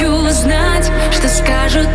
хочу знать, что скажут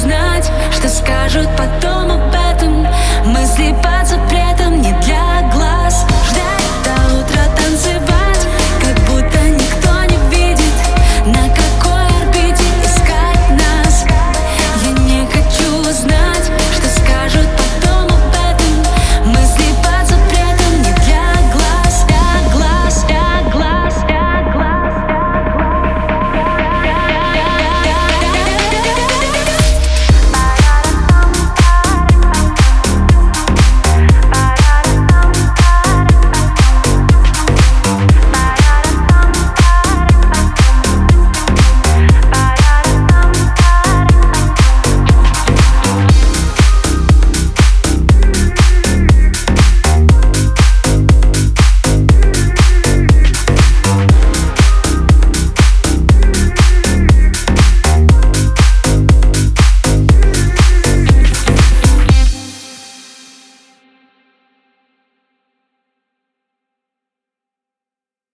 хочу знать, что скажут потом